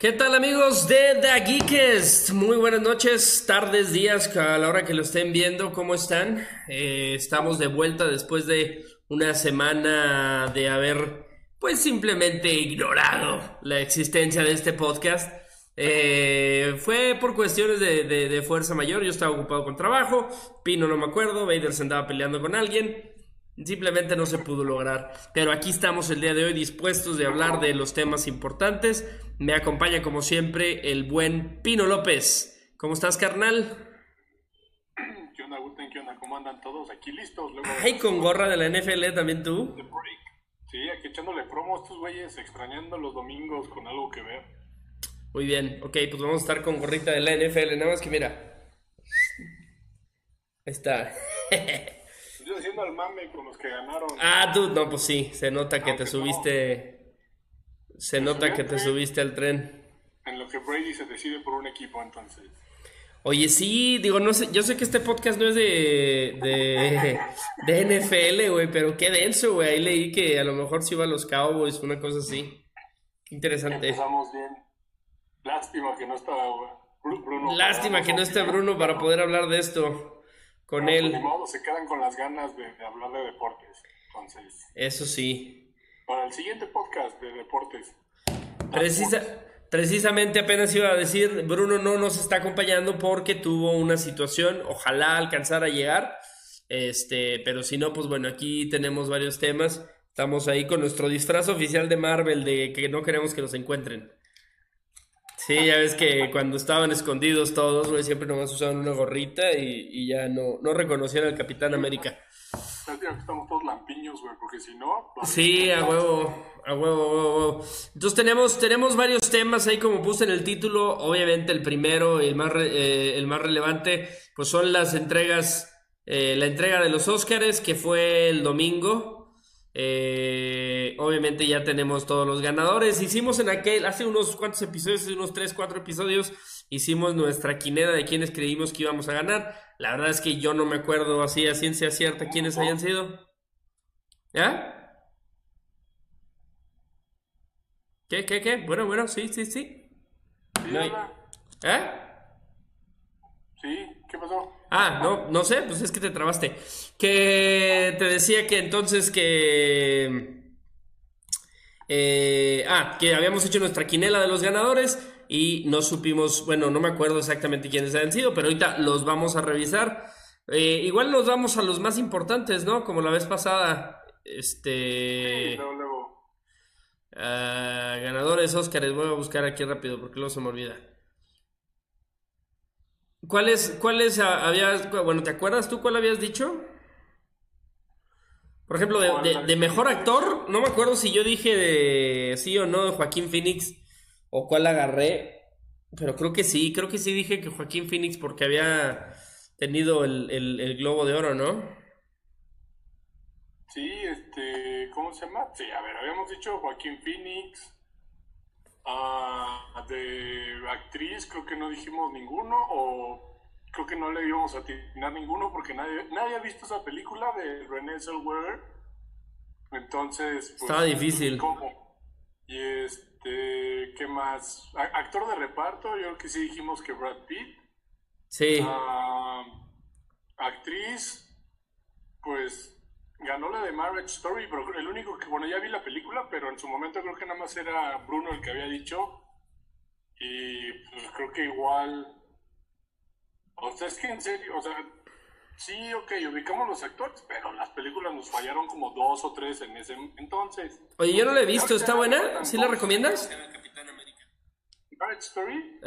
¿Qué tal amigos de The Geekest? Muy buenas noches, tardes, días, a la hora que lo estén viendo, ¿cómo están? Eh, estamos de vuelta después de una semana de haber, pues simplemente ignorado la existencia de este podcast. Eh, fue por cuestiones de, de- fuerza mayor, yo estaba ocupado con trabajo, Pino no me acuerdo, Vader se andaba peleando con alguien, Simplemente no se pudo lograr. Pero aquí estamos el día de hoy dispuestos de hablar de los temas importantes. Me acompaña como siempre el buen Pino López. ¿Cómo estás, carnal? ¿Qué onda, Guten? ¿Qué onda? ¿Cómo andan todos? Aquí listos. Luego Ay, con gorra de la NFL también tú. Sí, aquí echándole promo a estos güeyes, extrañando los domingos con algo que ver. Muy bien, ok, pues vamos a estar con gorrita de la NFL. Nada más que mira. Ahí está. Haciendo al mame con los que ganaron. Ah, tú, no, pues sí, se nota que te Aunque no. subiste. Se nota que te subiste al tren. En lo que Brady se decide por un equipo, entonces. Oye, sí, digo, no sé, yo sé que este podcast no es de, de, de NFL, güey, pero qué denso, güey. Ahí leí que a lo mejor sí iba a los Cowboys, una cosa así. Qué interesante. Empezamos bien. Lástima que no está Bru- Bruno. Lástima que no esté Bruno para poder hablar de esto con Ni él. modo, se quedan con las ganas de, de hablar de deportes. Entonces, Eso sí. para el siguiente podcast de deportes. Precisa, precisamente apenas iba a decir, Bruno no nos está acompañando porque tuvo una situación, ojalá alcanzara a llegar, este, pero si no, pues bueno, aquí tenemos varios temas, estamos ahí con nuestro disfraz oficial de Marvel de que no queremos que nos encuentren. Sí, ya ves que cuando estaban escondidos todos, güey, siempre nomás usaban una gorrita y, y ya no, no reconocían al Capitán América. Estamos todos lampiños, güey, porque si no. pues, Sí, a huevo, a huevo, a. Entonces tenemos, tenemos varios temas ahí como puse en el título. Obviamente el primero, el más, re- eh, el más relevante, pues son las entregas, eh, la entrega de los Óscares que fue el domingo. Eh, obviamente ya tenemos todos los ganadores. Hicimos en aquel, hace unos cuantos episodios, hace unos 3, 4 episodios, hicimos nuestra quinera de quienes creímos que íbamos a ganar. La verdad es que yo no me acuerdo así a ciencia cierta quiénes hayan sido. ¿Ya? ¿Qué, qué, qué? Bueno, bueno, sí, sí, sí. No hay-. ¿Eh? ¿Qué pasó? Ah, no, no sé, pues es que te trabaste. Que te decía que entonces que... eh, ah, que habíamos hecho nuestra quinela de los ganadores y no supimos, bueno, no me acuerdo exactamente quiénes han sido, pero ahorita los vamos a revisar. Eh, igual nos vamos a los más importantes, ¿no? Como la vez pasada. Este... Sí, luego, luego. Ah, ganadores Óscares, voy a buscar aquí rápido porque luego se me olvida. ¿Cuáles, cuáles ah, habías, bueno, ¿te acuerdas tú cuál habías dicho? Por ejemplo, de, mejor actor, no me acuerdo si yo dije de sí o no de Joaquín Phoenix o cuál agarré, pero creo que sí, creo que sí dije que Joaquín Phoenix porque había tenido el, el- el Globo de Oro, ¿no? Sí, este, ¿cómo se llama? Sí, a ver, habíamos dicho Joaquín Phoenix. Ah, de actriz, creo que no dijimos ninguno, o creo que no le íbamos a atinar ninguno porque nadie, nadie ha visto esa película de Renée Zellweger. Entonces, pues, Estaba difícil. ¿Cómo? Y este, ¿qué más? A- actor de reparto, yo creo que sí dijimos que Brad Pitt. Sí. Ah, actriz, pues ganó la de Marriage Story, pero el único que, bueno, ya vi la película, pero en su momento creo que nada más era Bruno el que había dicho. Y pues creo que igual. O sea, es que en serio, o sea, sí, ok, ubicamos los actores, pero las películas nos fallaron como dos o tres en ese entonces. Oye, yo no la he visto, ¿está buena? ¿Sí la recomiendas? Marriage Story.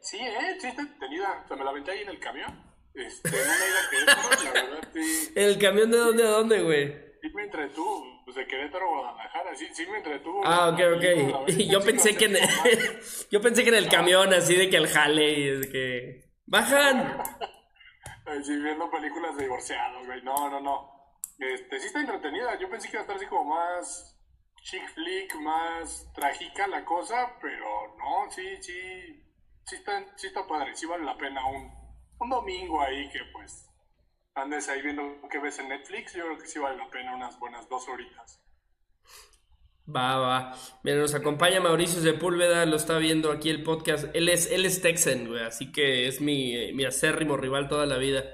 Sí, eh, sí está detenida. O sea, me la aventé ahí en el camión. Este, a Querétaro, la verdad, sí, ¿El camión de dónde a dónde, güey? sí me entretuvo. Pues de Querétaro a Guadalajara, sí, sí me entretuvo. Ah, ok, ok. Y yo pensé que en tomar. yo pensé que en el camión así de que el jale y de que bajan. Sí, viendo películas de divorciados, güey. No, no, no. Este, sí está entretenida. Yo pensé que iba a estar así como más chick flick, más trágica la cosa, pero no, sí, sí. Sí está, sí está padre. Sí vale la pena un, un domingo ahí que pues andes ahí viendo qué ves en Netflix. Yo creo que sí vale la pena unas buenas dos horitas. Va, va. Mira, nos acompaña Mauricio Sepúlveda, lo está viendo aquí el podcast. Él es, él es Texan, güey, así que es mi, mi acérrimo rival toda la vida.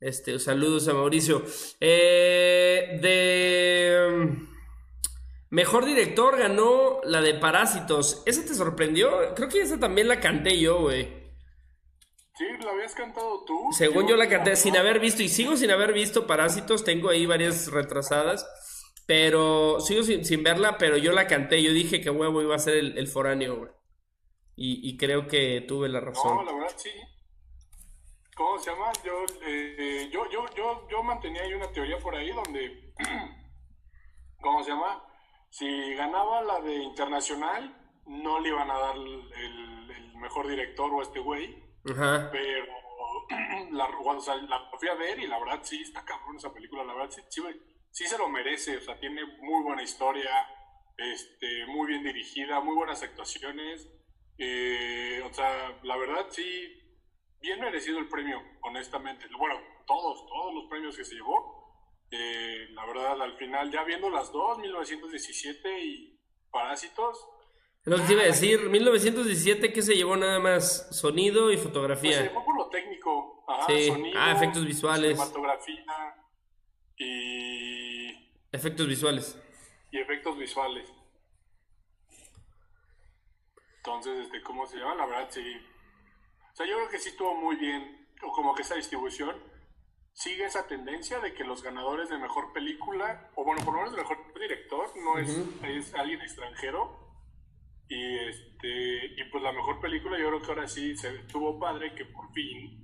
Este, saludos a Mauricio. Eh, de. Mejor director ganó la de Parásitos. ¿Esa te sorprendió? Creo que esa también la canté yo, güey. Sí, la habías cantado tú. Según yo la canté sin haber visto, y sigo sin haber visto Parásitos, tengo ahí varias retrasadas, pero sigo sin, verla, pero yo la canté, yo dije que huevo iba a ser el, foráneo, güey. Y, creo que tuve la razón. No, la verdad sí. ¿Cómo se llama? Yo, eh, yo, yo, yo, yo mantenía ahí una teoría por ahí donde, ¿cómo se llama? Si ganaba la de internacional, no le iban a dar el, mejor director o este güey. Pero la, o la fui a ver y la verdad sí está cabrón esa película. La verdad sí, sí, se lo merece. O sea, tiene muy buena historia, este, muy bien dirigida, muy buenas actuaciones. Eh, o sea, la verdad sí, bien merecido el premio, honestamente. Bueno, todos, todos los premios que se llevó eh, la verdad, al final, ya viendo las dos, 1917 y Parásitos. Lo que iba a decir, 1917 que se llevó nada más sonido y fotografía. Pues se llevó por lo técnico. sí. ah, efectos visuales. Cinematografía y. Efectos visuales. Y efectos visuales. Entonces, este, ¿cómo se llama? La verdad, sí. O sea, yo creo que sí estuvo muy bien, o como que esa distribución sigue esa tendencia de que los ganadores de mejor película, o bueno, por lo menos de mejor director, no es, es alguien extranjero. Y este y pues la mejor película yo creo que ahora sí se tuvo padre que por fin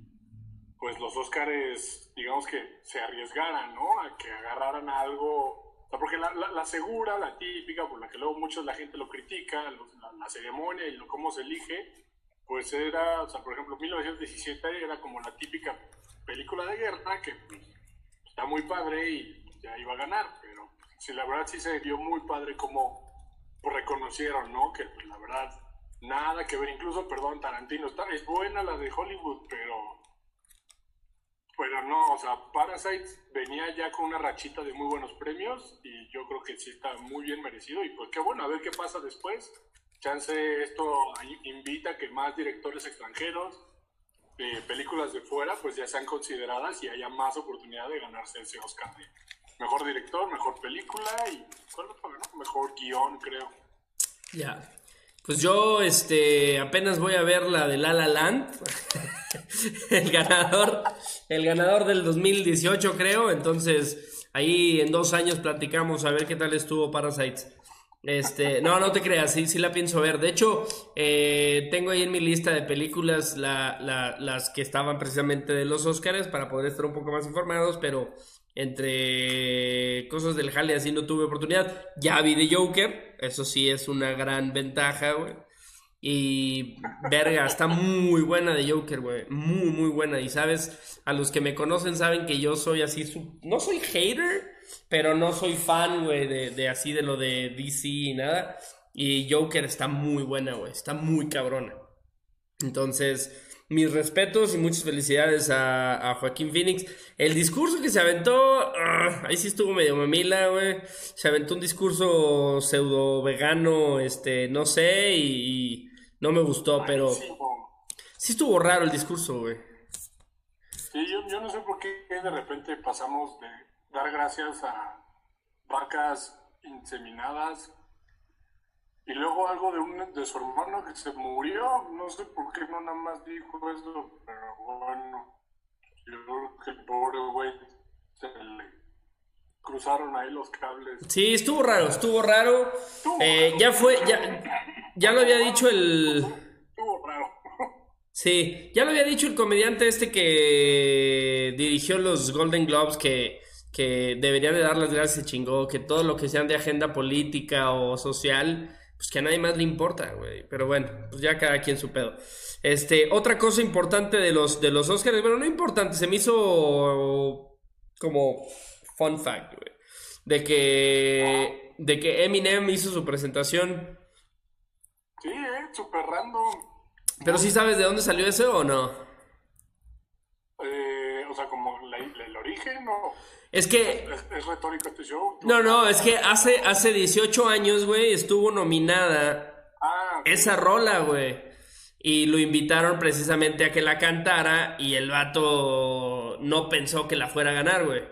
pues los Oscars digamos que se arriesgaran, ¿no? A que agarraran algo, o sea, porque la, la, segura, la típica, por la que luego muchos la gente lo critica, la, ceremonia y lo, cómo se elige, pues era, o sea, por ejemplo, 1917 era como la típica película de guerra que pues, está muy padre y ya iba a ganar, pero sí, la verdad sí se vio muy padre como pues, reconocieron, ¿no? Que pues, la verdad nada que ver, incluso, perdón, Tarantino, está, es buena la de Hollywood, pero pero no, o sea, Parasite venía ya con una rachita de muy buenos premios y yo creo que sí está muy bien merecido y pues qué bueno, a ver qué pasa después. Chance esto invita a que más directores extranjeros, películas de fuera pues ya sean consideradas y haya más oportunidad de ganarse ese Oscar de mejor director, mejor película y mejor guion, creo. Ya. Pues yo este apenas voy a ver la de La La Land. el ganador el ganador del 2018 creo, entonces ahí en dos años platicamos a ver qué tal estuvo Parasites. Este, no, no te creas, sí, sí la pienso ver. De hecho, eh, tengo ahí en mi lista de películas las que estaban precisamente de los Oscars para poder estar un poco más informados, pero entre cosas del Halle así no tuve oportunidad. Ya vi de Joker, eso sí es una gran ventaja, güey. Y verga, está muy buena de Joker, güey. Muy, muy buena. Y sabes, a los que me conocen saben que yo soy así, no soy hater, pero no soy fan, güey, de, así de lo de DC y nada. Y Joker está muy buena, güey, está muy cabrona. Entonces, mis respetos y muchas felicidades a, Joaquín Phoenix. El discurso que se aventó, ah, ahí sí estuvo medio mamila, güey. Se aventó un discurso pseudo vegano, este, no sé, y, no me gustó, pero sí estuvo raro el discurso, güey. Sí, yo, yo no sé por qué de repente pasamos de dar gracias a vacas inseminadas y luego algo de, un, de su hermano que se murió. No sé por qué no nada más dijo eso, pero bueno, yo creo que el pobre güey se le cruzaron ahí los cables. Sí, estuvo raro, estuvo raro. Eh, ya fue, ya, ya lo había dicho el. Estuvo raro. Sí, ya lo había dicho el comediante este que dirigió los Golden Globes que que debería de dar las gracias chingó, que todo lo que sean de agenda política o social, pues que a nadie más le importa, güey. Pero bueno, pues ya cada quien su pedo. Este, otra cosa importante de los, de los Oscars, bueno, no importante, se me hizo como fun fact, güey. De que, de que Eminem hizo su presentación. Sí, eh, super random. Pero sí sabes de dónde salió ese o no? Eh, o sea, como el origen o... Es que... ¿Es, retórico este show? No, no, es que hace, hace 18 años, güey, estuvo nominada ah, esa rola, güey. Y lo invitaron precisamente a que la cantara y el vato no pensó que la fuera a ganar, güey.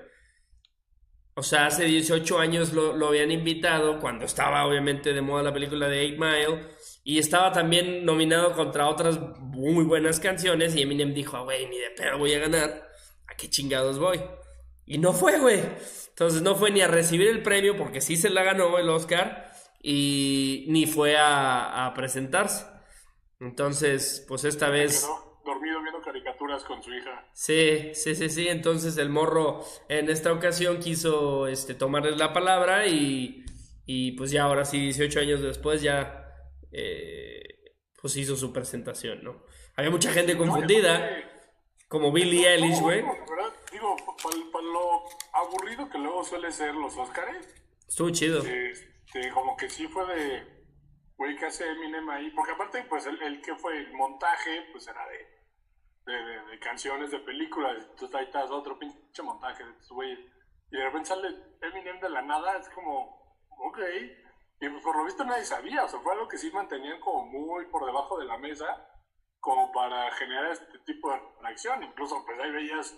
O sea, hace 18 años lo, lo, habían invitado cuando estaba obviamente de moda la película de Eight Mile y estaba también nominado contra otras muy buenas canciones y Eminem dijo, ah, güey, ni de pedo voy a ganar, ¿a qué chingados voy? Y no fue, güey. Entonces no fue ni a recibir el premio porque sí se la ganó el Oscar y ni fue a, a presentarse. Entonces, pues esta vez dormido viendo caricaturas con su hija. Sí, sí, sí, sí. Entonces el morro en esta ocasión quiso este, tomarles la palabra y, y pues ya ahora sí, 18 años después ya eh, pues hizo su presentación, ¿no? Había mucha gente confundida, como Billie Eilish, güey. Aburrido que luego suele ser los Oscars. Estuvo chido. Este, como que sí fue de, güey, ¿qué hace Eminem ahí? Porque aparte, pues el, el que fue el montaje, pues era de de, canciones, de películas. Entonces ahí estás otro pinche montaje güey. Y de repente sale Eminem de la nada, es como, ok. Y pues por lo visto nadie sabía, o sea, fue algo que sí mantenían como muy por debajo de la mesa, como para generar este tipo de reacción. Incluso pues ahí veías,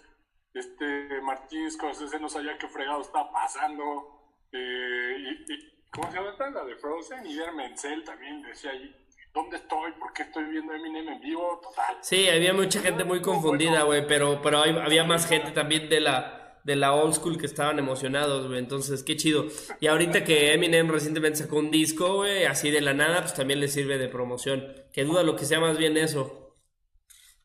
este Martín Scorsese no sabía qué fregado estaba pasando. Eh, y, ¿Cómo se llama esta? La de Frozen. Y Menzel también decía ahí, ¿dónde estoy? ¿Por qué estoy viendo Eminem en vivo? Total. Sí, había mucha gente muy confundida, güey, pero, pero había más gente también de la, de la old school que estaban emocionados, güey, entonces qué chido. Y ahorita que Eminem recientemente sacó un disco, güey, así de la nada, pues también le sirve de promoción. Que duda lo que sea más bien eso.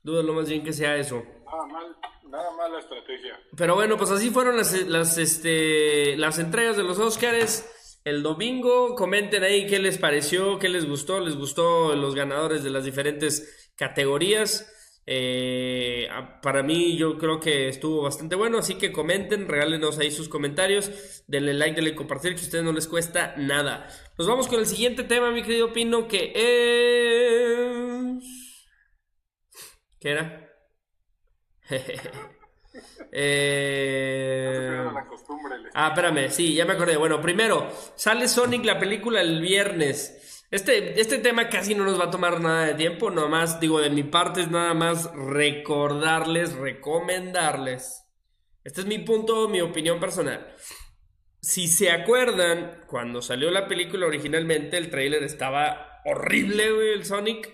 Duda lo más bien que sea eso. Nada mal, nada mal la estrategia. Pero bueno, pues así fueron las, las, este, las entregas de los Oscars el domingo. Comenten ahí qué les pareció, qué les gustó. Les gustó los ganadores de las diferentes categorías. Eh, para mí yo creo que estuvo bastante bueno, así que comenten, regálenos ahí sus comentarios, denle like, denle compartir, que a ustedes no les cuesta nada. Nos vamos con el siguiente tema, mi querido Pino, que es... ¿Qué era? Eh... Ah, espérame, sí, ya me acordé. Bueno, primero, sale Sonic la película el viernes. Este, este tema casi no nos va a tomar nada de tiempo, nomás, digo, de mi parte es nada más recordarles, recomendarles. Este es mi punto, mi opinión personal. Si se acuerdan, cuando salió la película originalmente, el trailer estaba horrible, güey, el Sonic.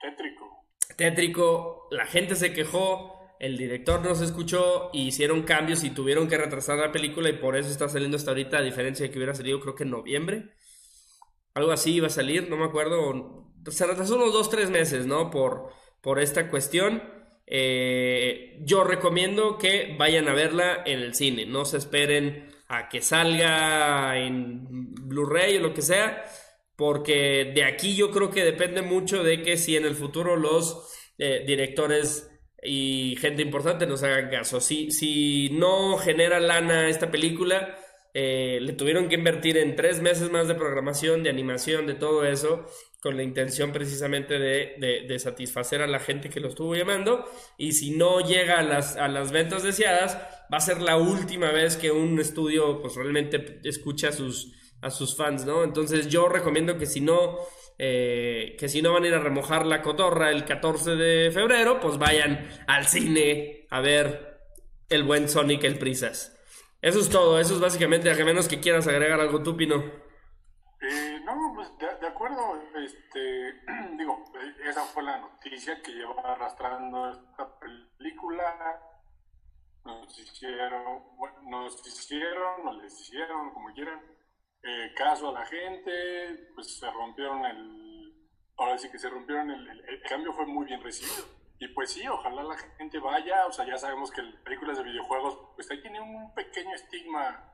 Tétrico. Tétrico, la gente se quejó el director no se escuchó, hicieron cambios y tuvieron que retrasar la película y por eso está saliendo hasta ahorita, a diferencia de que hubiera salido creo que en noviembre. Algo así iba a salir, no me acuerdo. Se retrasó unos dos, tres meses, ¿no? Por, por esta cuestión. Eh, yo recomiendo que vayan a verla en el cine, no se esperen a que salga en Blu-ray o lo que sea, porque de aquí yo creo que depende mucho de que si en el futuro los eh, directores y gente importante nos hagan caso. Si, si no genera lana esta película, eh, le tuvieron que invertir en tres meses más de programación, de animación, de todo eso, con la intención precisamente de, de, satisfacer a la gente que lo estuvo llamando. Y si no llega a las, a las ventas deseadas, va a ser la última vez que un estudio pues realmente escucha a sus, a sus fans, ¿no? Entonces yo recomiendo que si no eh, que si no van a ir a remojar la cotorra el 14 de febrero, pues vayan al cine a ver el buen Sonic el Prisas. Eso es todo, eso es básicamente, a menos que quieras agregar algo tú, Pino. Eh, no, pues de, acuerdo, este, digo, esa fue la noticia que llevaba arrastrando esta película. Nos hicieron, bueno, nos hicieron, nos les hicieron, como quieran eh, caso a la gente, pues se rompieron el, ahora sí que se rompieron el, el, cambio fue muy bien recibido. Y pues sí, ojalá la gente vaya, o sea, ya sabemos que películas de videojuegos, pues ahí tiene un pequeño estigma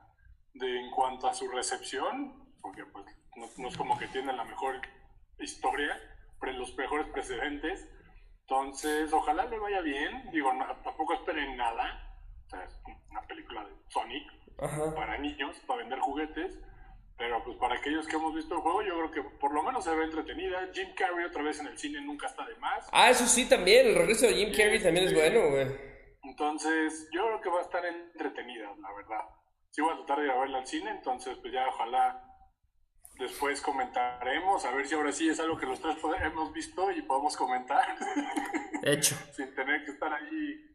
de, en cuanto a su recepción, porque pues no, es como que tiene la mejor historia, pero los mejores precedentes. Entonces, ojalá le vaya bien, digo, tampoco esperen nada, o sea, es una película de Sonic para niños, para vender juguetes, pero pues para aquellos que hemos visto el juego, yo creo que por lo menos se ve entretenida. Jim Carrey otra vez en el cine nunca está de más. Ah, eso sí también, el regreso de Jim Carrey también es bueno, güey. Entonces, yo creo que va a estar entretenida, la verdad. Sí voy a tratar de ir a verla al cine, entonces pues ya ojalá después comentaremos, a ver si ahora sí es algo que los tres hemos visto y podemos comentar. Hecho. Sin tener que estar ahí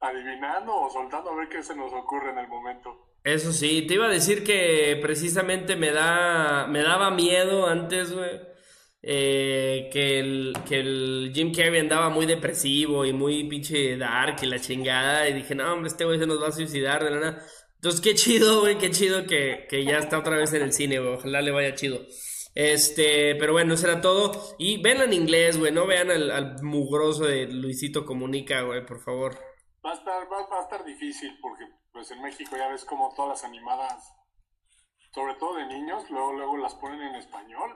adivinando o soltando a ver qué se nos ocurre en el momento. Eso sí, te iba a decir que precisamente me da me daba miedo antes, güey. Eh, que, el, que Jim Carrey andaba muy depresivo y muy pinche dark y la chingada. Y dije, no, hombre, este güey se nos va a suicidar de la nada. Entonces, qué chido, güey, qué chido que, que ya está otra vez en el cine, güey. Ojalá le vaya chido. Este, pero bueno, eso era todo. Y ven en inglés, güey, no vean al, mugroso de Luisito Comunica, güey, por favor. Va a estar, va a estar difícil porque pues en México ya ves como todas las animadas, sobre todo de niños, luego, luego las ponen en español.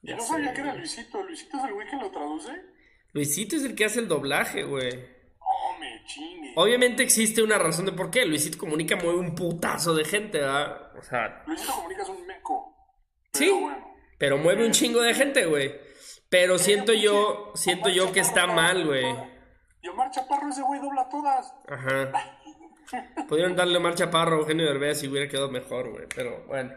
Y no sabía que era Luisito. ¿Luisito es el güey que lo traduce? Luisito es el que hace el doblaje, güey. Oh, me chingue. Obviamente existe una razón de por qué. Luisito Comunica mueve un putazo de gente, ¿verdad? O sea. Luisito Comunica es un meco. Pero Sí, bueno. pero mueve un chingo de gente, güey. Pero siento yo, siento yo que está mal, güey. Y Omar Chaparro, ese güey dobla todas. Ajá. Pudieron darle marcha parro a Eugenio Derbez y hubiera quedado mejor, güey. Pero bueno.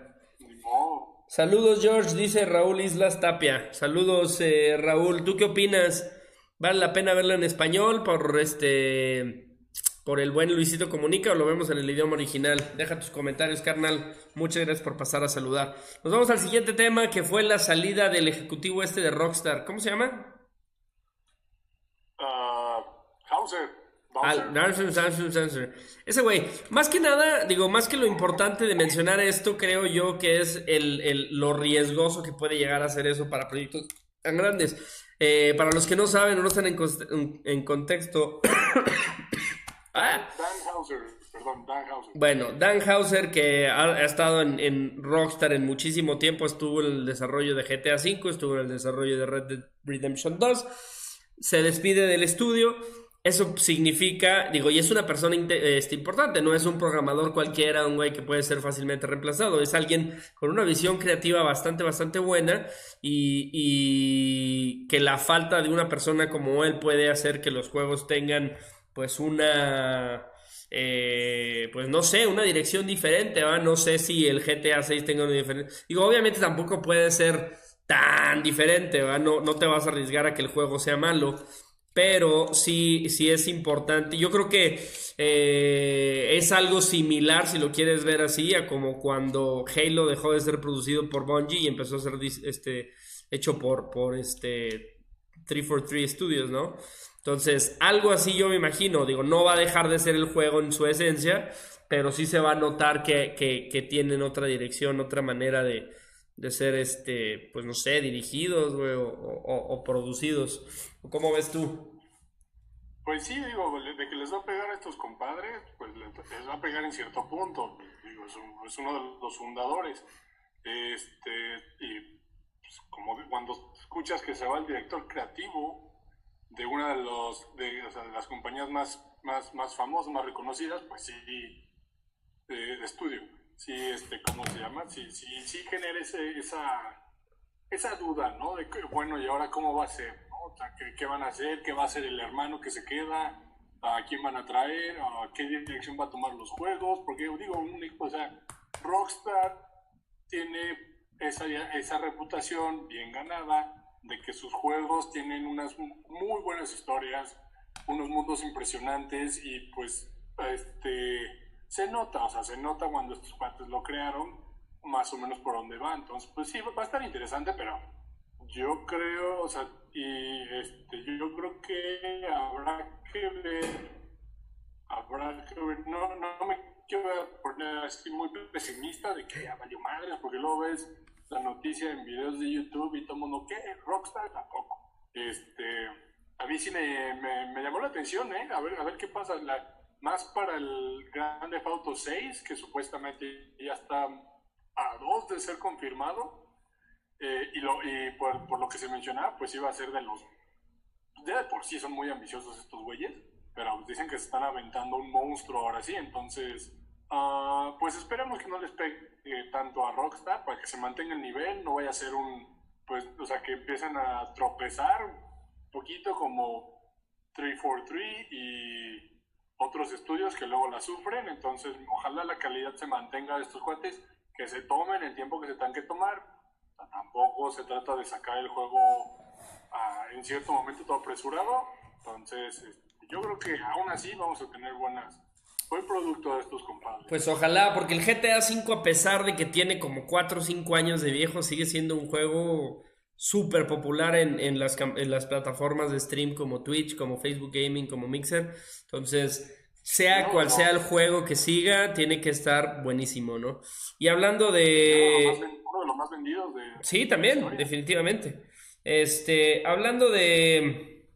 Saludos, George, dice Raúl Islas Tapia. Saludos, eh, Raúl. ¿Tú qué opinas? ¿Vale la pena verlo en español por este por el buen Luisito Comunica o lo vemos en el idioma original? Deja tus comentarios, carnal. Muchas gracias por pasar a saludar. Nos vamos al siguiente tema que fue la salida del ejecutivo este de Rockstar. ¿Cómo se llama? Ah, Hauser. Al- Samson Sensor. Ese güey, más que nada, digo, más que lo importante de mencionar esto, creo yo que es el, el- lo riesgoso que puede llegar a ser eso para proyectos tan grandes. Eh, para los que no saben o no están en, cons- en- en contexto. Ah, Dan Hauser. Perdón, Dan Hauser. bueno, Dan Hauser, que ha, ha estado en, en Rockstar en muchísimo tiempo, estuvo en el desarrollo de GTA V, estuvo en el desarrollo de Red Dead Redemption 2, se despide del estudio. Eso significa, digo, y es una persona este, importante, no es un programador cualquiera, un güey que puede ser fácilmente reemplazado, es alguien con una visión creativa bastante, bastante buena y, y que la falta de una persona como él puede hacer que los juegos tengan pues una eh, pues no sé, una dirección diferente, ¿va? No sé si el GTA 6 tenga una diferente. Digo, obviamente tampoco puede ser tan diferente, ¿va? No, no te vas a arriesgar a que el juego sea malo. Pero sí, sí es importante. Yo creo que eh, es algo similar, si lo quieres ver así, a como cuando Halo dejó de ser producido por Bungie y empezó a ser este, hecho por, por este 343 Studios, ¿no? Entonces, algo así yo me imagino, digo, no va a dejar de ser el juego en su esencia, pero sí se va a notar que, que, tienen otra dirección, otra manera de, de ser, este, pues no sé, dirigidos, o- o producidos. ¿Cómo ves tú? Pues sí, digo, de que les va a pegar a estos compadres, pues les va a pegar en cierto punto. Digo, es, un- es uno de los fundadores. Este, y pues, como cuando escuchas que se va el director creativo de una de, los, de, o sea, de las compañías más, más, más famosas, más reconocidas, pues sí, de estudio. Sí, este, ¿cómo se llama? Sí, sí, sí genera ese, esa, esa duda, ¿no? De que, bueno, ¿y ahora cómo va a ser? Sea, ¿qué, qué van a hacer? ¿Qué va a hacer el hermano que se queda? ¿A quién van a traer? ¿A qué dirección va a tomar los juegos? Porque digo, un, o sea, Rockstar tiene esa, esa reputación bien ganada de que sus juegos tienen unas muy buenas historias, unos mundos impresionantes y pues este se nota, o sea, se nota cuando estos cuates lo crearon, más o menos por dónde va. Entonces, pues sí, va a estar interesante, pero yo creo, o sea, y este, yo creo que habrá que ver, habrá que ver, no, no me quiero poner así muy pesimista de que ya valió madres, porque luego ves la noticia en videos de YouTube y todo el mundo, ¿qué? Rockstar tampoco. Este, a mí sí me, me, llamó la atención, ¿eh? A ver, a ver qué pasa. La, más para el Grand Theft Auto 6, que supuestamente ya está a dos de ser confirmado. Eh, y lo, y por, lo que se mencionaba, pues iba a ser de los. Ya de por sí son muy ambiciosos estos güeyes, pero dicen que se están aventando un monstruo ahora sí. Entonces, uh, pues esperemos que no les pegue tanto a Rockstar para que se mantenga el nivel, no vaya a ser un. Pues, o sea, que empiecen a tropezar un poquito como 343 y otros estudios que luego la sufren, entonces ojalá la calidad se mantenga de estos cuates, que se tomen el tiempo que se tengan que tomar, tampoco se trata de sacar el juego ah, en cierto momento todo apresurado, entonces este, yo creo que aún así vamos a tener buenas, buen producto de estos compadres. Pues ojalá, porque el GTA V a pesar de que tiene como 4 o 5 años de viejo, sigue siendo un juego súper popular en, en, las, en las plataformas de stream como Twitch, como Facebook Gaming, como Mixer. Entonces, sea cual sea el juego que siga, tiene que estar buenísimo, ¿no? Y hablando de... Uno de los más vendidos de... Sí, también, definitivamente. Este, hablando de...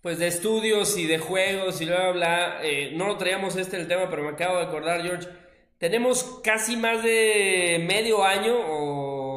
Pues de estudios y de juegos y bla, bla, bla. Eh, no lo traíamos este el tema, pero me acabo de acordar, George. Tenemos casi más de medio año o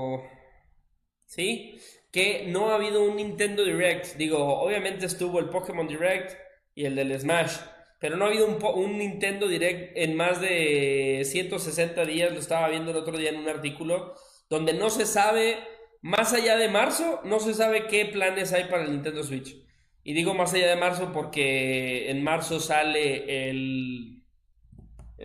¿sí? Que no ha habido un Nintendo Direct. Digo, obviamente estuvo el Pokémon Direct y el del Smash, pero no ha habido un, Nintendo Direct en más de 160 días. Lo estaba viendo el otro día en un artículo donde no se sabe, más allá de marzo, no se sabe qué planes hay para el Nintendo Switch. Y digo más allá de marzo porque en marzo sale el,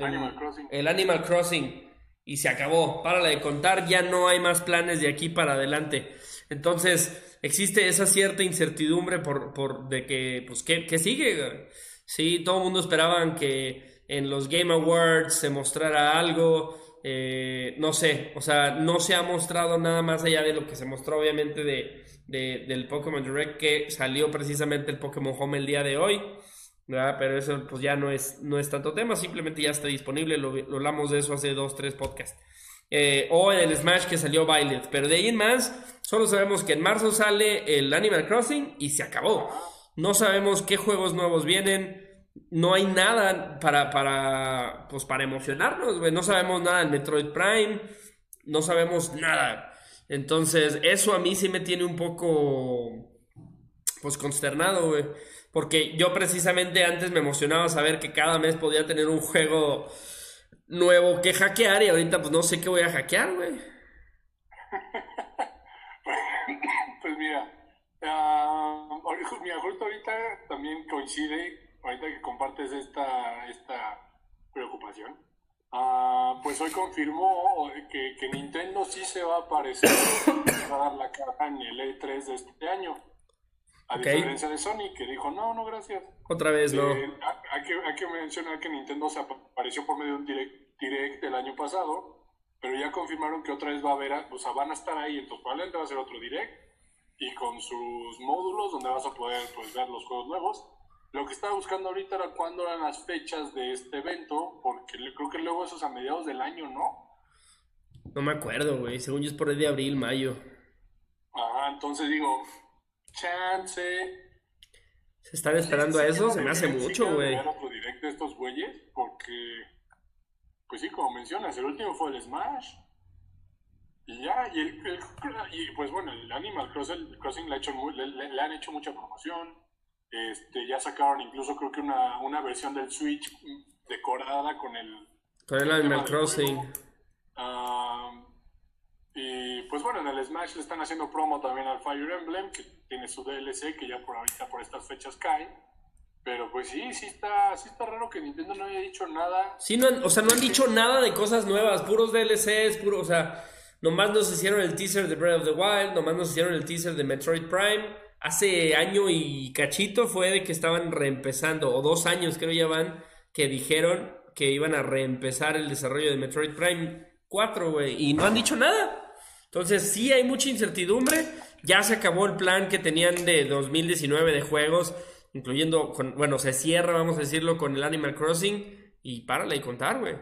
Animal Crossing. El Animal Crossing y se acabó. Para de contar, ya no hay más planes de aquí para adelante. Entonces, existe esa cierta incertidumbre por, por de que, pues, ¿qué, qué sigue? Sí, todo el mundo esperaba que en los Game Awards se mostrara algo. Eh, no sé, o sea, no se ha mostrado nada más allá de lo que se mostró, obviamente, de, del Pokémon Direct que salió precisamente el Pokémon Home el día de hoy. Pero eso pues ya no es, no es tanto tema, simplemente ya está disponible, lo, hablamos de eso hace dos, tres podcasts. Eh, o el Smash que salió Violet, pero de ahí en más, solo sabemos que en marzo sale el Animal Crossing y se acabó. No sabemos qué juegos nuevos vienen, no hay nada para, para, pues para emocionarnos, No sabemos nada del Metroid Prime, no sabemos nada. Entonces, eso a mí sí me tiene un poco, pues consternado, güey. Porque yo precisamente antes me emocionaba saber que cada mes podía tener un juego nuevo que hackear y ahorita pues no sé qué voy a hackear, güey. uh, mira, justo ahorita también coincide, ahorita que compartes esta, esta preocupación, uh, pues hoy confirmó que, que, Nintendo sí se va a aparecer, va a dar la cara en el E3 de este año. A diferencia de Sony, que dijo, no, no, gracias. Otra vez, no. Eh, hay, que, hay, que, mencionar que Nintendo se apareció por medio de un direct, direct el año pasado, pero ya confirmaron que otra vez va a haber, o sea, van a estar ahí, entonces probablemente va a ser otro direct, y con sus módulos donde vas a poder pues, ver los juegos nuevos. Lo que estaba buscando ahorita era cuándo eran las fechas de este evento, porque creo que luego eso es a mediados del año, ¿no? No me acuerdo, güey. Según yo es por el de abril, mayo. Ajá, entonces digo, chance. ¿Se están esperando a eso? Se me hace mucho, güey. otro directo estos güeyes, porque, pues sí, como mencionas, el último fue el Smash. Y ya, y, el, y pues bueno, el Animal Crossing, le, hecho le, han hecho mucha promoción. Este, ya sacaron incluso creo que una, una versión del Switch decorada con el... Con el Animal Crossing. Y pues bueno, en el Smash le están haciendo promo también al Fire Emblem, que tiene su DLC, que ya por ahorita por estas fechas cae. Pero pues sí, sí está, sí está raro que Nintendo no haya dicho nada. Sí, no o sea, no han dicho nada de cosas nuevas, puros DLCs, puro, o sea, nomás nos hicieron el teaser de Breath of the Wild, nomás nos hicieron el teaser de Metroid Prime. Hace año y cachito fue de que estaban reempezando, o dos años creo ya van, que dijeron que iban a reempezar el desarrollo de Metroid Prime 4, güey, y no han dicho nada. Entonces, sí hay mucha incertidumbre. Ya se acabó el plan que tenían de 2019 de juegos, incluyendo, con, bueno, se cierra, vamos a decirlo, con el Animal Crossing. Y párale y contar, güey.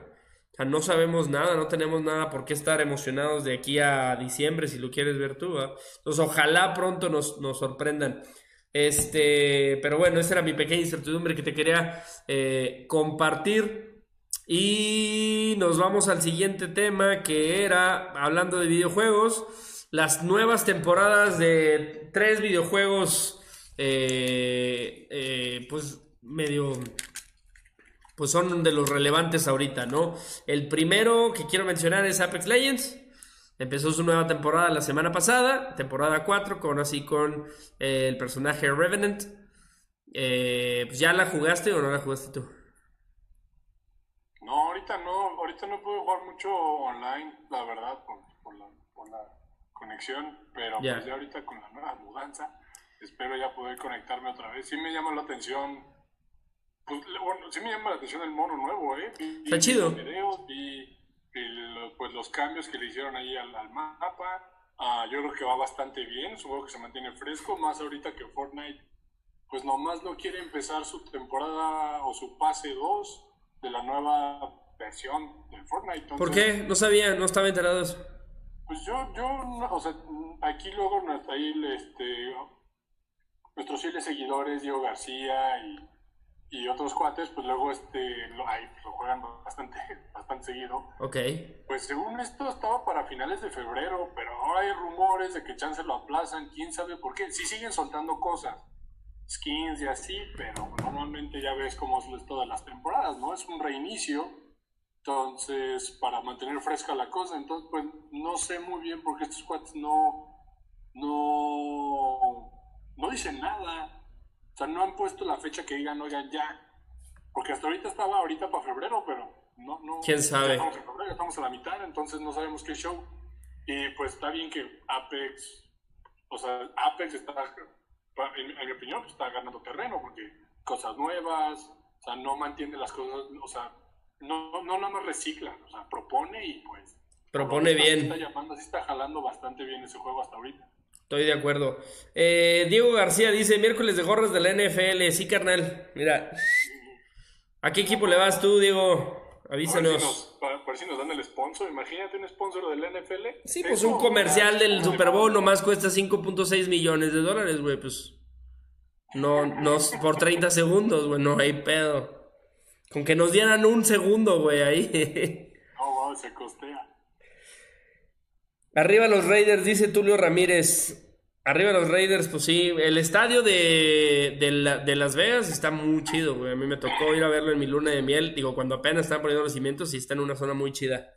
No sabemos nada, no tenemos nada por qué estar emocionados de aquí a diciembre, si lo quieres ver tú. Entonces, ojalá pronto nos, nos, sorprendan. Este, pero bueno, esa era mi pequeña incertidumbre que te quería eh, compartir. Y nos vamos al siguiente tema que era, hablando de videojuegos, las nuevas temporadas de tres videojuegos, eh, eh, pues medio, pues son de los relevantes ahorita, ¿no? El primero que quiero mencionar es Apex Legends. Empezó su nueva temporada la semana pasada, temporada 4, con así con eh, el personaje Revenant. Eh, pues, ¿Ya la jugaste o no la jugaste tú? No, ahorita no, ahorita no puedo jugar mucho online, la verdad, por, por, la, por la, conexión, pero pues ya ahorita con la nueva mudanza, espero ya poder conectarme otra vez. Sí me llama la atención, pues, bueno, sí me llama la atención el mono nuevo, ¿eh? Está chido. Videos, vi, pues los cambios que le hicieron ahí al, mapa. Ah, yo creo que va bastante bien, juego que se mantiene fresco, más ahorita que Fortnite, pues nomás no quiere empezar su temporada o su pase 2 de la nueva versión del Fortnite. ¿Por qué? No sabía, no estaba enterado eso. Pues yo, yo, o sea, aquí luego ahí, este, nuestros fieles seguidores, Diego García y, y, otros cuates, pues luego este, lo, ahí, lo juegan bastante, bastante seguido. Ok. Pues según esto estaba para finales de febrero, pero hay rumores de que chance lo aplazan, quién sabe por qué. Sí siguen soltando cosas skins y así, pero normalmente ya ves cómo es todas las temporadas, ¿no? Es un reinicio, entonces, para mantener fresca la cosa, entonces, pues, no sé muy bien por qué estos cuates no, no, no dicen nada, o sea, no han puesto la fecha que digan, oigan, ya, porque hasta ahorita estaba ahorita para febrero, pero no, no. ¿Quién sabe? Estamos en febrero, estamos a la mitad, entonces no sabemos qué show. Y pues está bien que Apex, o sea, Apex está en, mi opinión, pues, está ganando terreno porque cosas nuevas, o sea, no mantiene las cosas, o sea, no, no nada más recicla, o sea, propone y pues... Propone bien. Está llamando, así está jalando bastante bien ese juego hasta ahorita. Estoy de acuerdo. Eh, Diego García dice, miércoles de gorras de la NFL. Sí, carnal. Mira. ¿A qué equipo le vas tú, Diego? Avísanos. Por si nos, dan el sponsor. Imagínate un sponsor del NFL. Sí, pues un comercial del Super Bowl nomás cuesta 5.6 millones de dólares, güey. Pues no, no, por 30 segundos, güey, no hay pedo. Con que nos dieran un segundo, güey, ahí. Oh, wow, se costea. Arriba los Raiders, dice Tulio Ramírez. Arriba los Raiders, pues sí. El estadio de, de, Las Vegas está muy chido, güey. A mí me tocó ir a verlo en mi luna de miel. Digo, cuando apenas están poniendo los cimientos y está en una zona muy chida.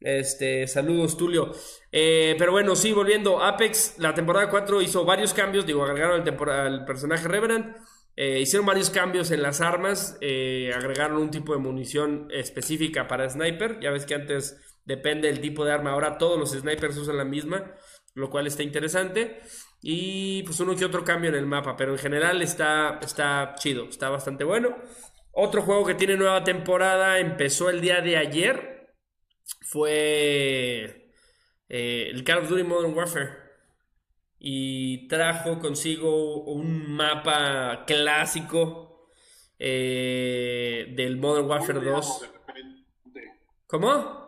Este, saludos, Tulio. Eh, pero bueno, sí, volviendo. Apex, la temporada 4 hizo varios cambios. Digo, agregaron al personaje Reverend. Eh, hicieron varios cambios en las armas. Eh, agregaron un tipo de munición específica para sniper. Ya ves que antes depende del tipo de arma. Ahora todos los snipers usan la misma lo cual está interesante. Y pues uno que otro cambio en el mapa, pero en general está, está chido, está bastante bueno. Otro juego que tiene nueva temporada empezó el día de ayer. Fue eh, el Call of Duty Modern Warfare. Y trajo consigo un mapa clásico eh, del Modern Warfare 2. ¿Cómo?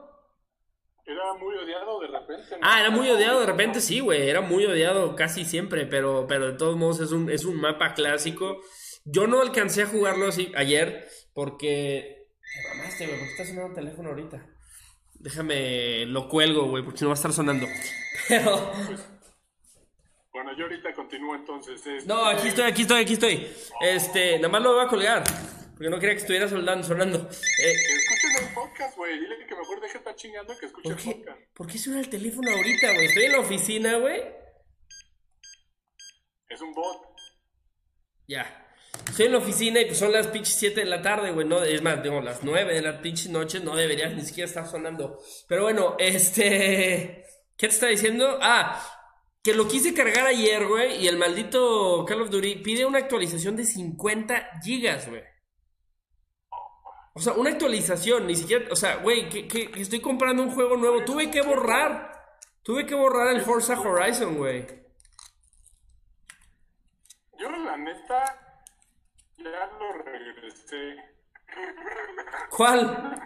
Era muy odiado de repente. Ah, era muy odiado de repente, sí, güey. Era muy odiado casi siempre, pero, pero de todos modos es un, es un mapa clásico. Yo no alcancé a jugarlo así ayer porque... Te mamaste, güey, porque está sonando el teléfono ahorita. Déjame, lo cuelgo, güey, porque no va a estar sonando. Pero... Bueno, yo ahorita continúo entonces. Este, no, aquí estoy, aquí estoy, aquí estoy. Este, nada más lo voy a colgar. Porque no quería que estuviera sonando. sonando. Eh, el podcast, güey. Dile que mejor deje de estar chingando que escuche el podcast. ¿Por qué suena el teléfono ahorita, güey? Estoy en la oficina, güey. Es un bot. Ya. Estoy en la oficina y pues son las pinches 7 de la tarde, güey. No, es más, digo, las 9 de la pinche noche no debería ni siquiera estar sonando. Pero bueno, este. ¿Qué te está diciendo? Ah, que lo quise cargar ayer, güey. Y el maldito Call of Duty pide una actualización de 50 gigas, güey. O sea, una actualización, ni siquiera, o sea, güey, que, estoy comprando un juego nuevo, tuve que borrar, tuve que borrar el Forza Horizon, güey. Yo la neta ya lo regresé. ¿Cuál?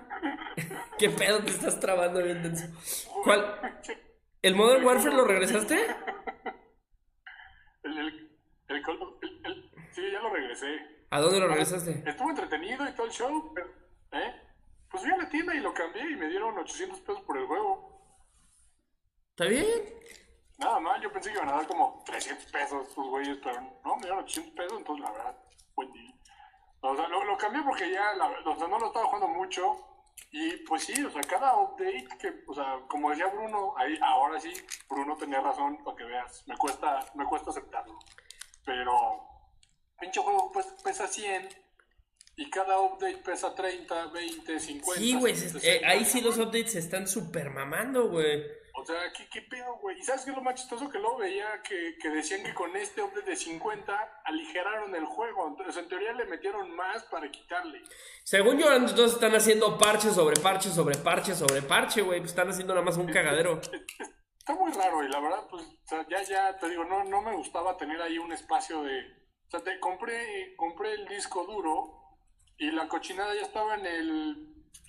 ¿Qué pedo te estás trabando bien ¿Cuál? ¿El Modern Warfare lo regresaste? El, el, el, sí, ya lo regresé. ¿A dónde lo regresaste? Estuvo entretenido y todo el show, pero ¿Eh? Pues fui a la tienda y lo cambié y me dieron 800 pesos por el juego. ¿Está bien? Nada más, yo pensé que iban a dar como 300 pesos estos güeyes, pero no, me dieron 800 pesos, entonces la verdad, buen día. O sea, lo, cambié porque ya, la, o sea, no lo estaba jugando mucho. Y pues sí, o sea, cada update que, o sea, como decía Bruno, ahí, ahora sí, Bruno tenía razón, para que veas, me cuesta, me cuesta aceptarlo. Pero pinche juego pues, pesa 100 y cada update pesa 30, 20, 50. Sí, güey, eh, ahí sí los updates se están super mamando, güey. O sea, ¿qué, qué pedo, güey? ¿Y sabes qué es lo más chistoso que lo veía? Que, que decían que con este update de 50 aligeraron el juego. Entonces, en teoría le metieron más para quitarle. Según yo, entonces están haciendo parche sobre parche sobre parche sobre parche, güey. Pues están haciendo nada más un cagadero. Está muy raro y la verdad, pues, o sea, ya, ya, te digo, no, no me gustaba tener ahí un espacio de... O sea, te compré, compré el disco duro y la cochinada ya estaba en el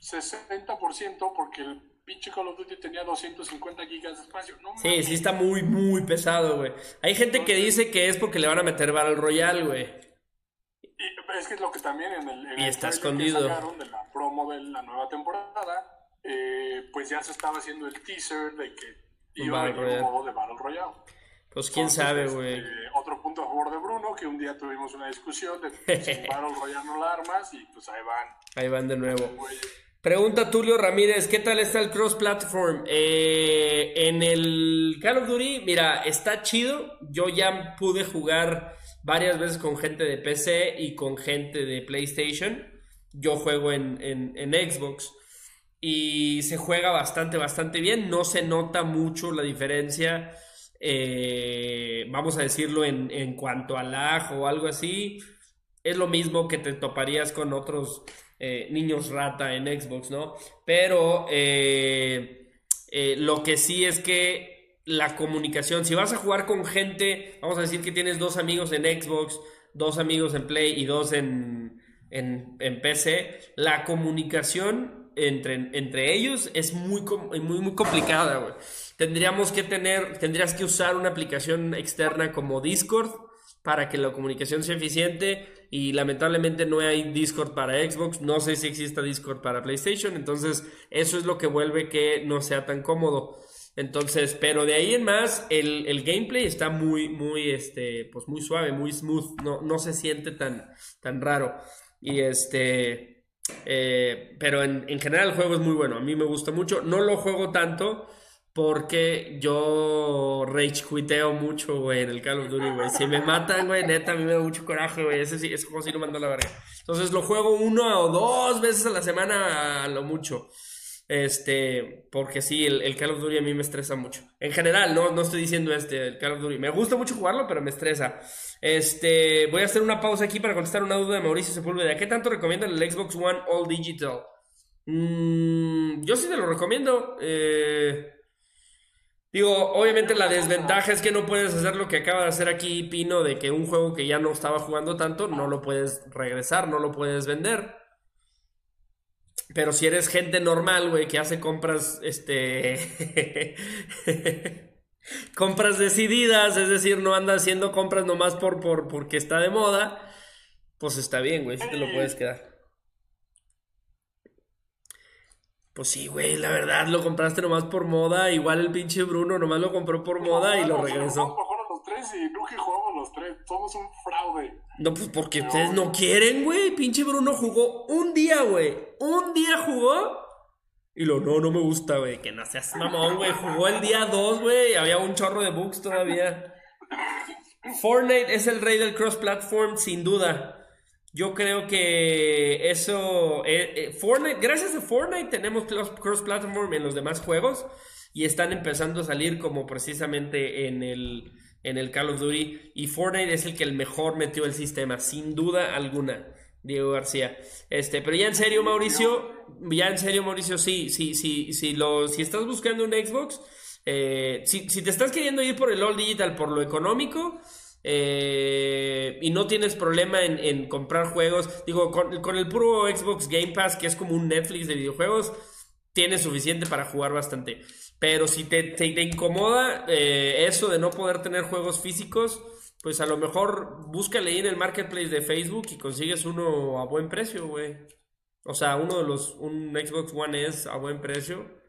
60% porque el pinche Call of Duty tenía 250 gigas de espacio. sí, sí está muy, muy pesado, güey. Hay gente que dice que es porque le van a meter Battle Royale, güey. Y es que es lo que también en el, y está escondido. de la promo de la nueva temporada, eh, pues ya se estaba haciendo el teaser de que iba a haber un modo de Battle Royale. Pues quién sabe, güey. Este, punto a favor de Bruno, que un día tuvimos una discusión de si Battle Royale no la armas y pues ahí van. Ahí van de nuevo. Pregunta Tulio Ramírez, ¿qué tal está el cross-platform? Eh, en el Call of Duty, mira, está chido. Yo ya pude jugar varias veces con gente de PC y con gente de PlayStation. Yo juego en, en Xbox y se juega bastante, bastante bien. No se nota mucho la diferencia eh, vamos a decirlo en, cuanto al lag o algo así, es lo mismo que te toparías con otros eh, niños rata en Xbox, ¿no? Pero eh, lo que sí es que la comunicación, si vas a jugar con gente, vamos a decir que tienes dos amigos en Xbox, dos amigos en Play y dos en, en, en PC, la comunicación entre, entre ellos es muy, muy, muy complicada, güey tendríamos que tener, tendrías que usar una aplicación externa como Discord para que la comunicación sea eficiente y lamentablemente no hay Discord para Xbox, no sé si exista Discord para PlayStation, entonces eso es lo que vuelve que no sea tan cómodo. Entonces, pero de ahí en más, el, gameplay está muy, muy, este, pues muy suave, muy smooth, no, no se siente tan, tan raro. Y este, eh, pero en, en general el juego es muy bueno, a mí me gusta mucho, no lo juego tanto, porque yo rage quiteo mucho, güey, en el Call of Duty, güey. Si me matan, güey, neta, a mí me da mucho coraje, güey. Ese, ese juego sí lo mando la verga. Entonces lo juego una o dos veces a la semana a lo mucho. Este, porque sí, el, Call of Duty a mí me estresa mucho. En general, no, no estoy diciendo este, el Call of Duty. Me gusta mucho jugarlo, pero me estresa. Este, voy a hacer una pausa aquí para contestar una duda de Mauricio Sepúlveda. ¿Qué tanto recomiendan el Xbox One All Digital? Mm, yo sí te lo recomiendo. Eh Digo, obviamente la desventaja es que no puedes hacer lo que acaba de hacer aquí Pino, de que un juego que ya no estaba jugando tanto, no lo puedes regresar, no lo puedes vender. Pero si eres gente normal, güey, que hace compras, este... compras decididas, es decir, no anda haciendo compras nomás por, por, porque está de moda, pues está bien, güey, si te lo puedes quedar. Pues sí, güey, la verdad, lo compraste nomás por moda. Igual el pinche Bruno nomás lo compró por moda y lo regresó. Tres y Luke jugamos los tres. Somos un fraude. No, pues porque ustedes no quieren, güey. Pinche Bruno jugó un día, güey. Un día jugó. Y lo, no, no me gusta, güey. Que no seas mamón, güey. Jugó el día dos, güey. Había un chorro de bugs todavía. Fortnite es el rey del cross-platform, sin duda. Yo creo que eso. Eh, eh, Fortnite, gracias a Fortnite tenemos cross-platform en los demás juegos y están empezando a salir como precisamente en el, en el Call of Duty. Y Fortnite es el que el mejor metió el sistema, sin duda alguna. Diego García. Este, pero ya en serio, Mauricio, ya en serio, Mauricio, sí, sí, sí, sí, lo, si estás buscando un Xbox, eh, si, si, te estás queriendo ir por el All Digital por lo económico, eh, y no tienes problema en, comprar juegos. Digo, con, el puro Xbox Game Pass, que es como un Netflix de videojuegos, tienes suficiente para jugar bastante. Pero si te, incomoda eh, eso de no poder tener juegos físicos, pues a lo mejor búscale ahí en el marketplace de Facebook y consigues uno a buen precio, güey. O sea, uno de los, un Xbox One es a buen precio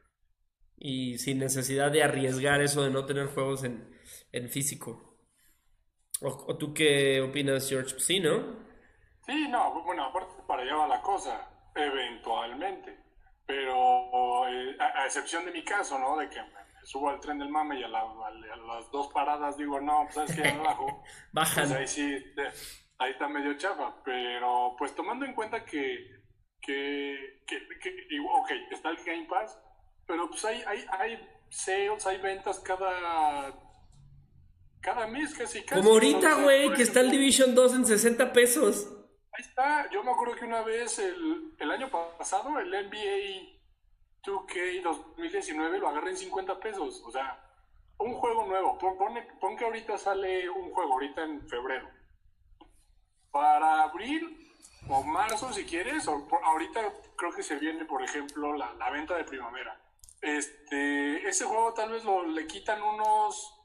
y sin necesidad de arriesgar eso de no tener juegos en, en físico. ¿O, tú qué opinas, George? Sí, ¿no? Sí, no, bueno, aparte para allá va la cosa, eventualmente. Pero eh, a, excepción de mi caso, ¿no? De que me subo al tren del mame y a, las dos paradas digo, no, pues sabes que ya no bajo. Bajan. Pues ahí sí, ahí está medio chafa, pero pues tomando en cuenta que, que, que, que ok, está el Game Pass, pero pues hay, hay, hay sales, hay ventas cada cada mes casi casi. Como ahorita, güey, que está el Division 2 en 60 pesos. Ahí está, yo me acuerdo que una vez el, el año pasado el NBA 2K 2019 lo agarré en 50 pesos, o sea, un juego nuevo, pon, pon que ahorita sale un juego, ahorita en febrero. Para abril o marzo, si quieres, o ahorita creo que se viene, por ejemplo, la, la, venta de primavera. Este, ese juego tal vez lo, le quitan unos,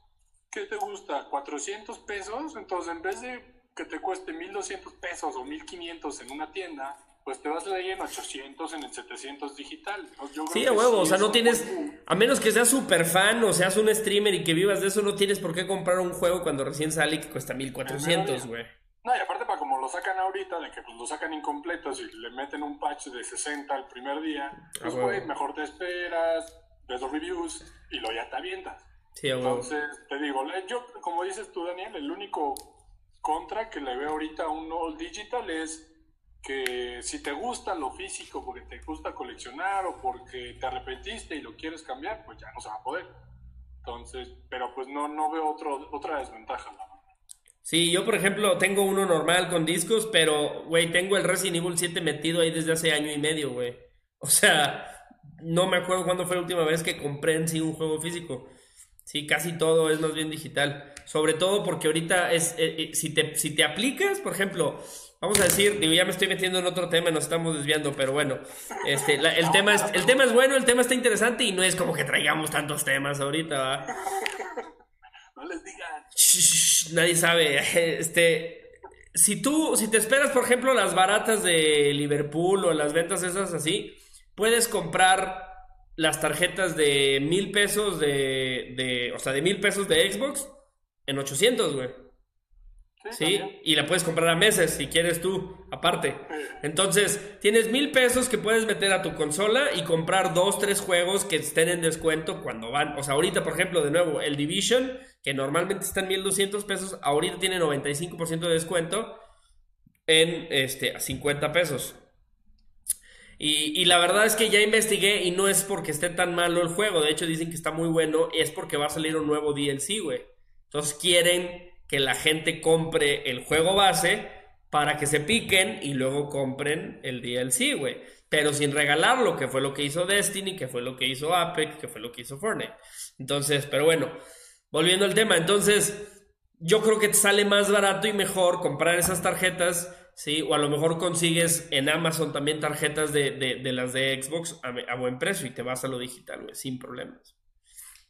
¿qué te gusta? 400 pesos, entonces en vez de que te cueste 1200 pesos o 1500 en una tienda, pues te vas a leer en 800, en el 700 digital. sí, a huevo, o sea, no tienes, a menos que seas súper fan o seas un streamer y que vivas de eso, no tienes por qué comprar un juego cuando recién sale y que cuesta 1400, güey. No, y aparte para como lo sacan ahorita, de que pues lo sacan incompletos y le meten un patch de 60 el primer día, pues güey, mejor te esperas, ves los reviews y lo ya te avientas. Sí, Entonces, te digo, yo, como dices tú, Daniel, el único contra que le veo ahorita a un All Digital es que si te gusta lo físico porque te gusta coleccionar o porque te arrepentiste y lo quieres cambiar, pues ya no se va a poder. Entonces, pero pues no, no veo otro, otra desventaja. Sí, yo por ejemplo tengo uno normal con discos, pero, güey, tengo el Resident Evil 7 metido ahí desde hace año y medio, güey. O sea, no me acuerdo cuándo fue la última vez que compré en sí un juego físico. Sí, casi todo es más bien digital. Sobre todo porque ahorita es, eh, eh, si, te, si te aplicas, por ejemplo, vamos a decir, digo, ya me estoy metiendo en otro tema, nos estamos desviando, pero bueno, este, el, tema es, el tema es bueno, el tema está interesante y no es como que traigamos tantos temas ahorita, ¿va? No les digan. nadie sabe. Este, si tú, si te esperas, por ejemplo, las baratas de Liverpool o las ventas esas así, puedes comprar las tarjetas de mil pesos de, de, o sea, de mil pesos de Xbox en 800, güey. Sí, y la puedes comprar a meses si quieres tú, aparte. Entonces, tienes mil pesos que puedes meter a tu consola y comprar dos, tres juegos que estén en descuento cuando van. O sea, ahorita, por ejemplo, de nuevo, el Division, que normalmente está en 1200 pesos, ahorita tiene 95% de descuento en este, a 50 pesos. Y, la verdad es que ya investigué y no es porque esté tan malo el juego. De hecho, dicen que está muy bueno. Es porque va a salir un nuevo DLC, güey. Entonces quieren que la gente compre el juego base para que se piquen y luego compren el DLC, güey. Pero sin regalarlo, que fue lo que hizo Destiny, que fue lo que hizo Apex, que fue lo que hizo Fortnite. Entonces, pero bueno, volviendo al tema, entonces yo creo que te sale más barato y mejor comprar esas tarjetas, ¿sí? O a lo mejor consigues en Amazon también tarjetas de, de, las de Xbox a, a, buen precio y te vas a lo digital, güey, sin problemas.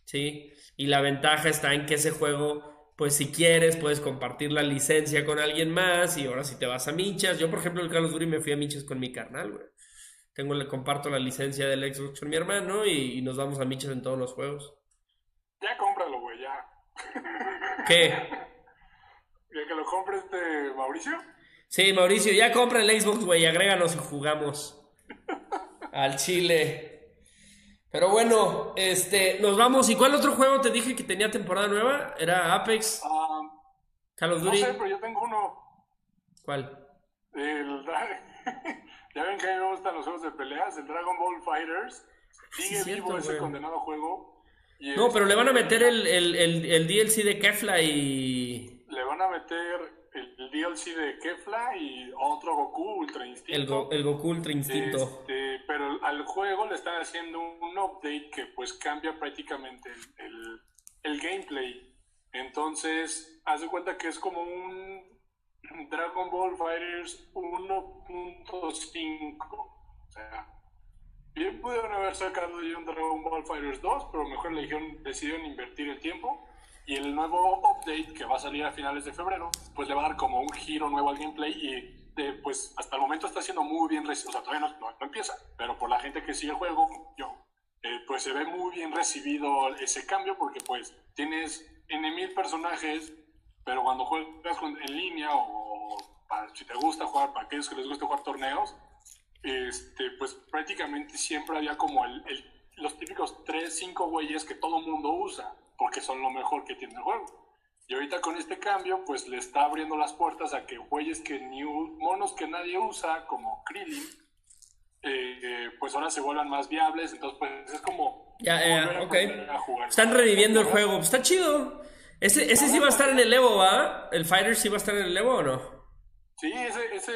¿Sí? Y la ventaja está en que ese juego pues si quieres puedes compartir la licencia con alguien más y ahora si te vas a Michas, yo por ejemplo el Carlos Duri me fui a Michas con mi carnal, güey. Tengo, le comparto la licencia del Xbox con mi hermano y, nos vamos a Michas en todos los juegos. Ya cómpralo, güey, ya. ¿Qué? ¿Que lo compre este Mauricio? Sí, Mauricio, ya compra el Xbox, güey, agréganos y jugamos. Al Chile. Pero bueno, este, nos vamos. ¿Y cuál otro juego te dije que tenía temporada nueva? ¿Era Apex? Um, Call of Duty. No sé, pero yo tengo uno. ¿Cuál? El, ya ven que a mí me gustan los juegos de peleas. El Dragon Ball Fighters. Sigue vivo ese condenado juego. no, pero le van a meter el, el, el, el DLC de Kefla y. Le van a meter el, DLC de Kefla y otro Goku Ultra Instinto. El, Goku Ultra Instinto. Este, pero al juego le están haciendo un update que pues cambia prácticamente el, gameplay. Entonces, haz de cuenta que es como un Dragon Ball Fighters 1.5. O sea, bien pudieron haber sacado ya un Dragon Ball Fighters 2, pero mejor le decidieron invertir el tiempo y el nuevo update que va a salir a finales de febrero, pues le va a dar como un giro nuevo al gameplay y pues hasta el momento está siendo muy bien recibido. O sea, todavía no, empieza, pero por la gente que sigue el juego, yo, eh, pues se ve muy bien recibido ese cambio porque pues tienes N mil personajes, pero cuando juegas en línea o si te gusta jugar, para aquellos que les gusta jugar torneos, este, pues prácticamente siempre había como el, los típicos 3, 5 güeyes que todo mundo usa porque son lo mejor que tiene el juego. Y ahorita con este cambio, pues le está abriendo las puertas a que güeyes que ni monos que nadie usa, como Krillin, eh, pues ahora se vuelvan más viables. Entonces, pues es como. Ya. Están reviviendo el juego. Está chido. Ese, ese sí va a estar en el Evo, ¿va? ¿El Fighter sí va a estar en el Evo o no? Sí, ese, ese,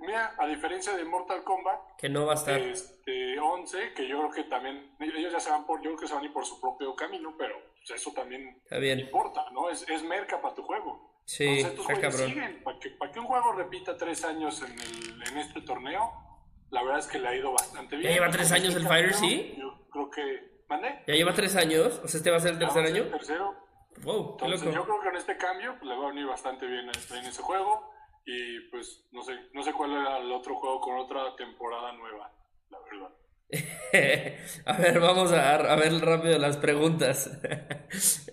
mira, a diferencia de Mortal Kombat, que no va a estar. Este, 11, que yo creo que también, ellos ya se van por, yo creo que se van a ir por su propio camino, pero pues, eso también importa, ¿no? Es, es merca para tu juego. Sí, Entonces, siguen. Para que, para que un juego repita tres años en, el, en este torneo, la verdad es que le ha ido bastante bien. ¿Ya lleva tres años el Fighter, sí? Yo creo que, ¿mande? ¿Ya lleva tres años? O sea, ¿este va a ser el tercer año? El tercero. Wow, Entonces, yo creo que en este cambio pues, le va a venir bastante bien en ese juego. Y pues no sé, no sé cuál era el otro juego con otra temporada nueva, la verdad. a ver, vamos a, ver rápido las preguntas.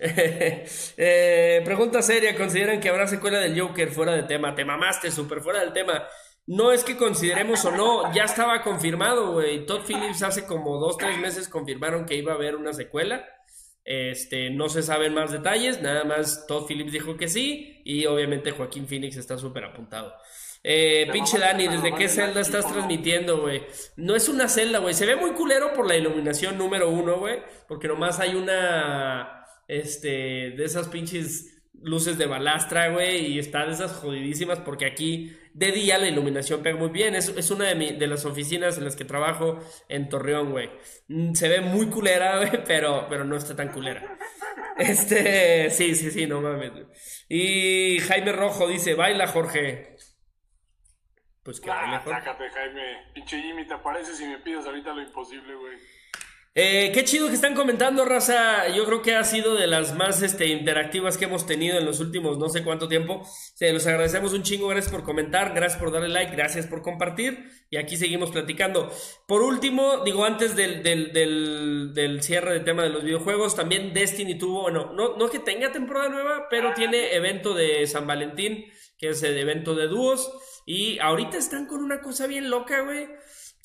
eh, pregunta seria, ¿consideran que habrá secuela del Joker fuera de tema? Te mamaste, súper fuera del tema. No es que consideremos o no, ya estaba confirmado, güey. Todd Phillips hace como dos, tres meses confirmaron que iba a haber una secuela. Este, no se saben más detalles, nada más Todd Phillips dijo que sí y obviamente Joaquín Phoenix está súper apuntado. Eh, pinche Dani, ¿desde qué celda estás transmitiendo, güey? No es una celda, güey. Se ve muy culero por la iluminación número uno, güey. Porque nomás hay una, este, de esas pinches luces de balastra, güey, y está de esas jodidísimas porque aquí de día la iluminación pega muy bien. Es, es una de, de, las oficinas en las que trabajo en Torreón, güey. Mm, se ve muy culera, güey, pero, pero no está tan culera. Este, sí, sí, sí, no mames. Y Jaime Rojo dice, baila, Jorge. Pues que. Sácate, Jaime. Pinche Jimmy, te apareces y me pides ahorita lo imposible, güey. Eh, qué chido que están comentando, raza. Yo creo que ha sido de las más este, interactivas que hemos tenido en los últimos no sé cuánto tiempo. Se los agradecemos un chingo. Gracias por comentar, gracias por darle like, gracias por compartir. Y aquí seguimos platicando. Por último, digo, antes del, del, cierre del tema de los videojuegos, también Destiny tuvo, bueno, no, no que tenga temporada nueva, pero tiene evento de San Valentín, que es el evento de dúos. Y ahorita están con una cosa bien loca, güey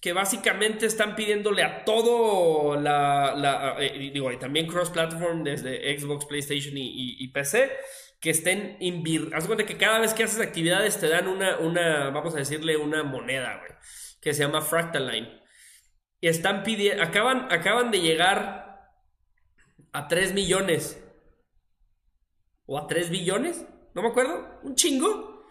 que básicamente están pidiéndole a todo la, eh, digo, y también cross-platform desde Xbox, PlayStation y, PC, que estén. Haz cuenta que cada vez que haces actividades te dan una, una vamos a decirle, una moneda, güey, que se llama Fractaline. Y están pidiendo, acaban, acaban de llegar a 3 millones. ¿O a 3 billones? No me acuerdo. Un chingo.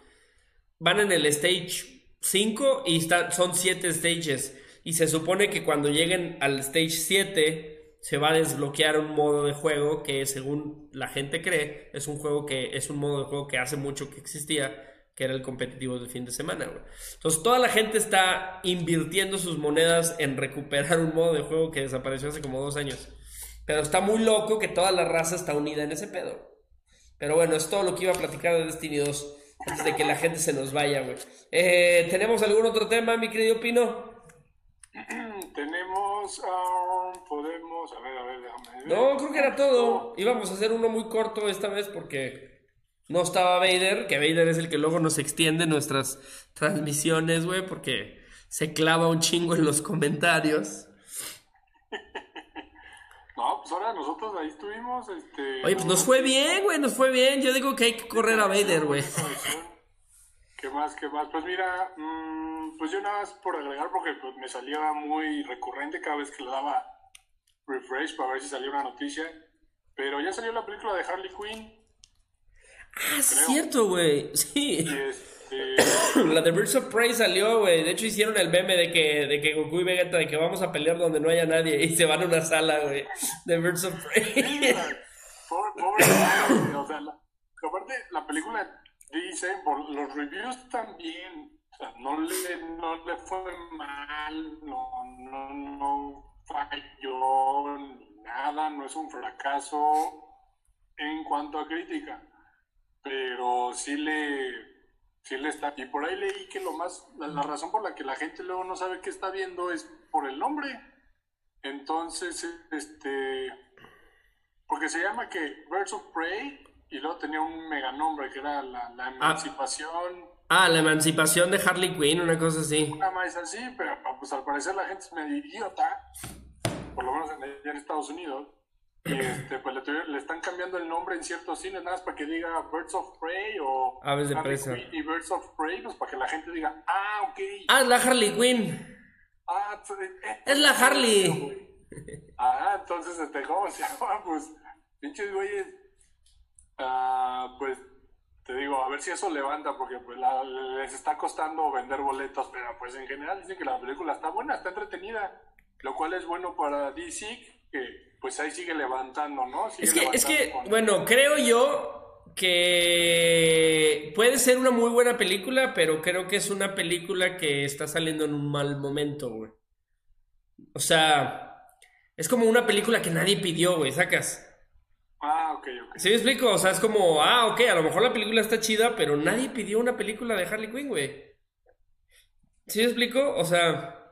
Van en el stage 5 y son 7 stages. Y se supone que cuando lleguen al stage 7 se va a desbloquear un modo de juego que según la gente cree es un juego que es un modo de juego que hace mucho que existía que era el competitivo del fin de semana, Entonces toda la gente está invirtiendo sus monedas en recuperar un modo de juego que desapareció hace como dos años. Pero está muy loco que toda la raza está unida en ese pedo. Pero bueno, es todo lo que iba a platicar de Destiny 2 antes de que la gente se nos vaya, güey. Eh, ¿Tenemos algún otro tema, mi querido Pino? Tenemos, ah, podemos, a ver, a ver, déjame ver. No, creo que era todo. Íbamos a hacer uno muy corto esta vez porque no estaba Vader, que Vader es el que luego nos extiende nuestras transmisiones, güey, porque se clava un chingo en los comentarios. No, pues ahora nosotros ahí estuvimos, este... Oye, pues nos fue bien, güey, nos fue bien. Yo digo que hay que correr a Vader, güey. ¿Qué más, qué más? Pues mira, mmm, pues yo nada más por agregar, porque pues, me salía muy recurrente cada vez que le daba refresh para ver si salía una noticia. Pero ya salió la película de Harley Quinn. Ah, es cierto, güey. Sí. Este, la de Birds of Prey salió, güey. De hecho, hicieron el meme de que, de que Goku y Vegeta de que vamos a pelear donde no haya nadie y se van a una sala, güey. De Birds of Prey. pobre, o sea, la, aparte, la película dice, por los reviews también. O sea, no le, no le fue mal, no, no, no falló ni nada, no es un fracaso en cuanto a crítica. Pero sí le Sí, le está. Y por ahí leí que lo más, la, razón por la que la gente luego no sabe qué está viendo es por el nombre. Entonces, este, porque se llama que Birds of Prey y luego tenía un mega nombre que era la, la ah. emancipación. Ah, la emancipación de Harley Quinn, una cosa así. Una más así, pero pues al parecer la gente es medio idiota, por lo menos en, en Estados Unidos. Este, pues le, están cambiando el nombre en ciertos cines, nada más para que diga Birds of Prey o Aves de Presa. Y Birds of Prey, pues para que la gente diga, ah, ok. Ah, es la Harley Quinn. Ah, eh, es la Harley. Ah, entonces, este, ¿cómo se llama? Pues, pinches güeyes. Ah, pues, te digo, a ver si eso levanta, porque pues les está costando vender boletos, pero pues en general dicen que la película está buena, está entretenida, lo cual es bueno para DC, que pues ahí sigue levantando, ¿no? es que, es que bueno, creo yo que puede ser una muy buena película, pero creo que es una película que está saliendo en un mal momento, güey. O sea, es como una película que nadie pidió, güey, sacas. Ah, ok, ok. ¿Sí me explico? O sea, es como, ah, ok, a lo mejor la película está chida, pero nadie pidió una película de Harley Quinn, güey. ¿Sí me explico? O sea,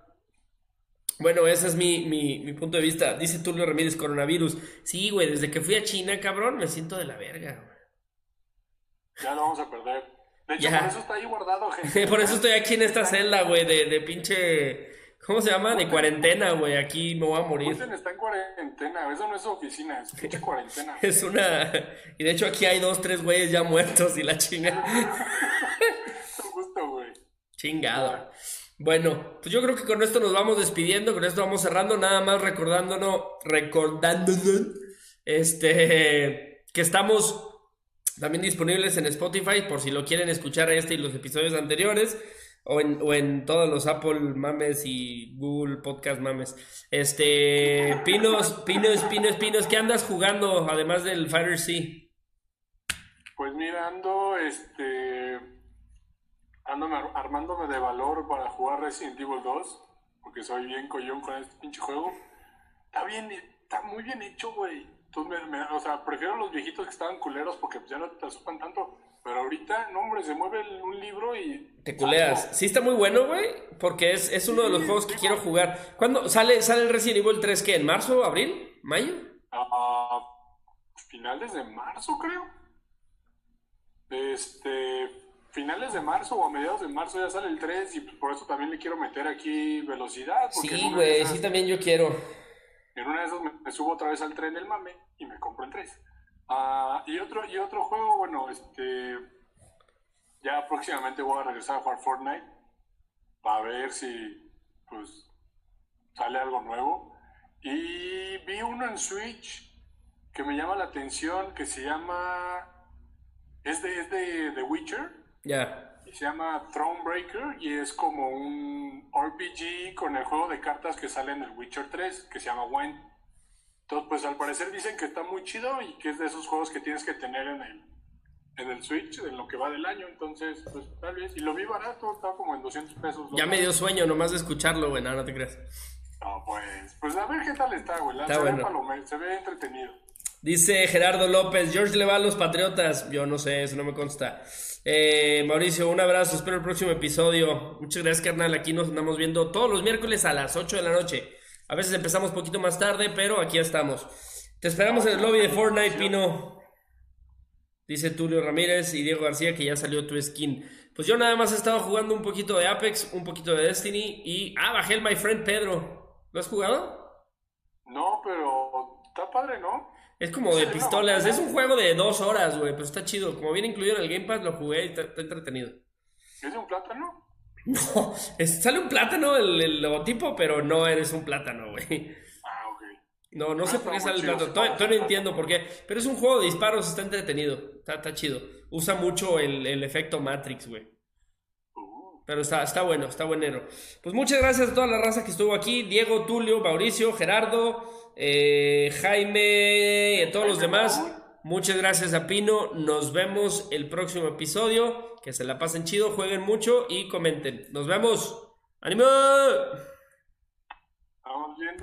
bueno, ese es mi, mi, punto de vista. Dice Tulio Ramírez, coronavirus. Sí, güey, desde que fui a China, cabrón, me siento de la verga, güey. Ya lo vamos a perder. De hecho, por eso está ahí guardado, gente. por eso estoy aquí en esta celda, güey, de, de pinche... ¿Cómo se llama? De cuarentena, güey. Aquí me voy a morir. está en cuarentena. Eso no es oficina, es pinche cuarentena. es una... Y de hecho aquí hay dos, tres güeyes ya muertos y la chinga. Chingado. Bueno, pues yo creo que con esto nos vamos despidiendo, con esto vamos cerrando, nada más recordándonos, recordándonos, este, que estamos también disponibles en Spotify por si lo quieren escuchar este y los episodios anteriores. O en, todos los Apple mames y Google Podcast mames. Este, Pinos, Pinos, Pinos, Pinos, ¿qué andas jugando además del Fighter Sea? Pues mirando, este, ando armándome de valor para jugar Resident Evil 2, porque soy bien collón con este pinche juego. Está bien, está muy bien hecho, güey. o sea, prefiero los viejitos que estaban culeros porque ya no te asupan tanto. Pero ahorita, no, hombre, se mueve un libro y. Te culeas. Sí, está muy bueno, güey. Porque es, es uno de los juegos que quiero jugar. ¿Cuándo sale, sale el Resident Evil 3? ¿Qué? ¿En marzo, abril, mayo? Uh, finales de marzo, creo. Este finales de marzo o a mediados de marzo ya sale el 3 y por eso también le quiero meter aquí velocidad. Sí, güey, sí también yo quiero. En una de esas me, subo otra vez al tren del mame y me compro el 3. Ah, y, otro, y otro juego, bueno, este... Ya próximamente voy a regresar a jugar Fortnite para ver si pues sale algo nuevo. Y vi uno en Switch que me llama la atención que se llama... Es de, es de The Witcher ya. Y se llama Thronebreaker y es como un RPG con el juego de cartas que sale en el Witcher 3, que se llama Wayne. Entonces, pues al parecer dicen que está muy chido y que es de esos juegos que tienes que tener en el, en el Switch, en lo que va del año. Entonces, pues tal vez. Y lo vi barato, estaba como en 200 pesos. Ya me dio sueño nomás de escucharlo, güey, no, te creas. No, pues, pues a ver qué tal está, güey. Está se, bueno. ve se ve entretenido. Dice Gerardo López, George le va a los Patriotas. Yo no sé, eso no me consta. Eh, Mauricio, un abrazo, espero el próximo episodio. Muchas gracias, carnal. Aquí nos andamos viendo todos los miércoles a las 8 de la noche. A veces empezamos un poquito más tarde, pero aquí estamos. Te esperamos en el lobby de Fortnite, Pino. Dice Tulio Ramírez y Diego García que ya salió tu skin. Pues yo nada más he estado jugando un poquito de Apex, un poquito de Destiny y. Ah, bajé el My Friend Pedro. ¿Lo has jugado? No, pero está padre, ¿no? Es como de pistolas. Es un juego de dos horas, güey, pero está chido. Como viene incluido en el Game Pass, lo jugué y está, entretenido. ¿Es un plátano? No, sale un plátano el, logotipo, pero no eres un plátano, güey. Ah, ok. No, no sé por qué sale el plátano. Todavía, no entiendo por qué. Pero es un juego de disparos, está entretenido. Está, chido. Usa mucho el, el efecto Matrix, güey. Uh. Pero está, está bueno, está buenero. Pues muchas gracias a toda la raza que estuvo aquí. Diego, Tulio, Mauricio, Gerardo eh, Jaime y a todos los demás. Muchas gracias a Pino. Nos vemos el próximo episodio. Que se la pasen chido, jueguen mucho y comenten. Nos vemos. ¡Ánimo! Vamos viendo.